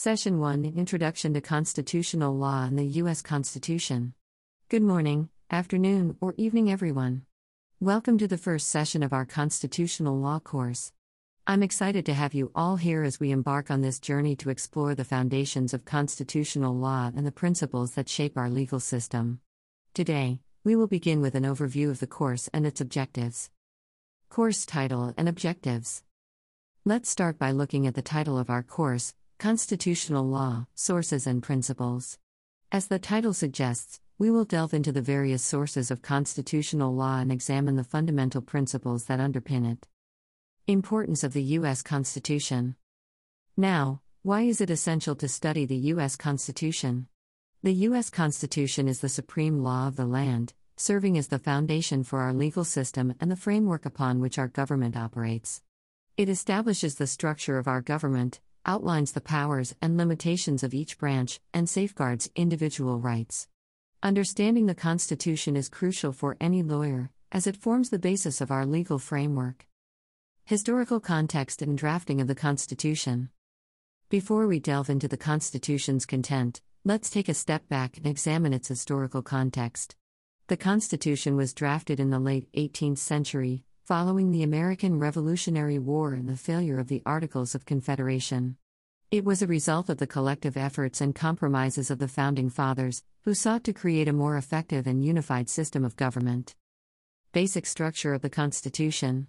Session 1 Introduction to Constitutional Law and the U.S. Constitution. Good morning, afternoon, or evening, everyone. Welcome to the first session of our Constitutional Law course. I'm excited to have you all here as we embark on this journey to explore the foundations of constitutional law and the principles that shape our legal system. Today, we will begin with an overview of the course and its objectives. Course title and objectives. Let's start by looking at the title of our course Constitutional Law, Sources and Principles. As the title suggests, we will delve into the various sources of constitutional law and examine the fundamental principles that underpin it. Importance of the U.S. Constitution. Now, why is it essential to study the U.S. Constitution? The U.S. Constitution is the supreme law of the land, serving as the foundation for our legal system and the framework upon which our government operates. It establishes the structure of our government, outlines the powers and limitations of each branch, and safeguards individual rights. Understanding the Constitution is crucial for any lawyer, as it forms the basis of our legal framework. Historical context and drafting of the Constitution. Before we delve into the Constitution's content, let's take a step back and examine its historical context. The Constitution was drafted in the late 18th century, following the American Revolutionary War and the failure of the Articles of Confederation. It was a result of the collective efforts and compromises of the Founding Fathers, who sought to create a more effective and unified system of government. Basic structure of the Constitution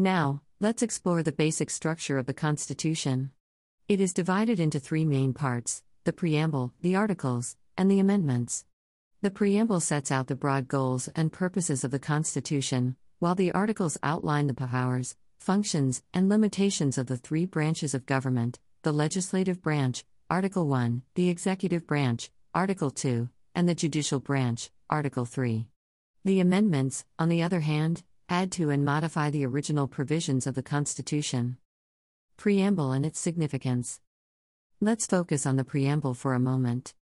Now, let's explore the basic structure of the Constitution. It is divided into three main parts the preamble, the articles, and the amendments. The preamble sets out the broad goals and purposes of the Constitution, while the articles outline the powers, functions, and limitations of the three branches of government the legislative branch, Article 1, the executive branch, Article 2, and the judicial branch, Article 3. The amendments, on the other hand, add to and modify the original provisions of the Constitution. Preamble and its significance. Let's focus on the preamble for a moment.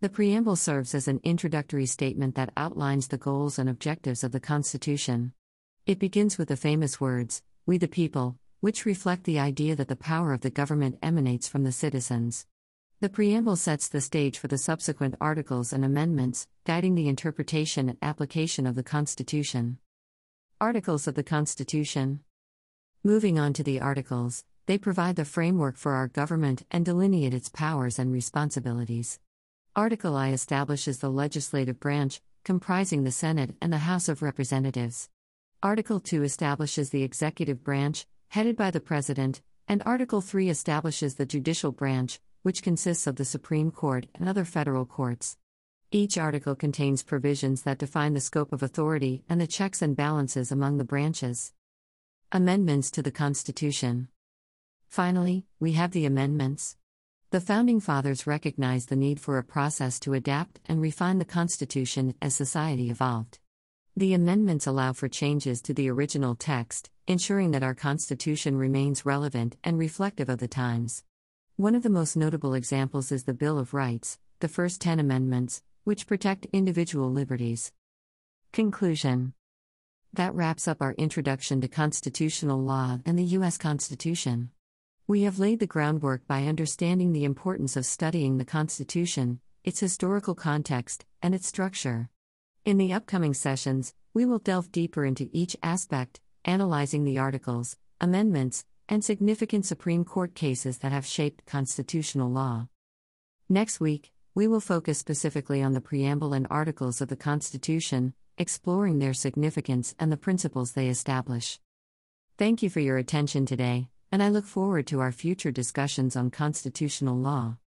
The preamble serves as an introductory statement that outlines the goals and objectives of the Constitution. It begins with the famous words, We the people, which reflect the idea that the power of the government emanates from the citizens. The preamble sets the stage for the subsequent articles and amendments, guiding the interpretation and application of the Constitution. Articles of the Constitution. Moving on to the Articles, they provide the framework for our government and delineate its powers and responsibilities. Article I establishes the legislative branch, comprising the Senate and the House of Representatives. Article II establishes the executive branch, headed by the President, and Article III establishes the judicial branch, which consists of the Supreme Court and other federal courts. Each article contains provisions that define the scope of authority and the checks and balances among the branches. Amendments to the Constitution. Finally, we have the amendments. The Founding Fathers recognized the need for a process to adapt and refine the Constitution as society evolved. The amendments allow for changes to the original text, ensuring that our Constitution remains relevant and reflective of the times. One of the most notable examples is the Bill of Rights, the first 10 amendments, which protect individual liberties. Conclusion That wraps up our introduction to constitutional law and the U.S. Constitution. We have laid the groundwork by understanding the importance of studying the Constitution, its historical context, and its structure. In the upcoming sessions, we will delve deeper into each aspect, analyzing the articles, amendments, and significant Supreme Court cases that have shaped constitutional law. Next week, we will focus specifically on the preamble and articles of the Constitution, exploring their significance and the principles they establish. Thank you for your attention today, and I look forward to our future discussions on constitutional law.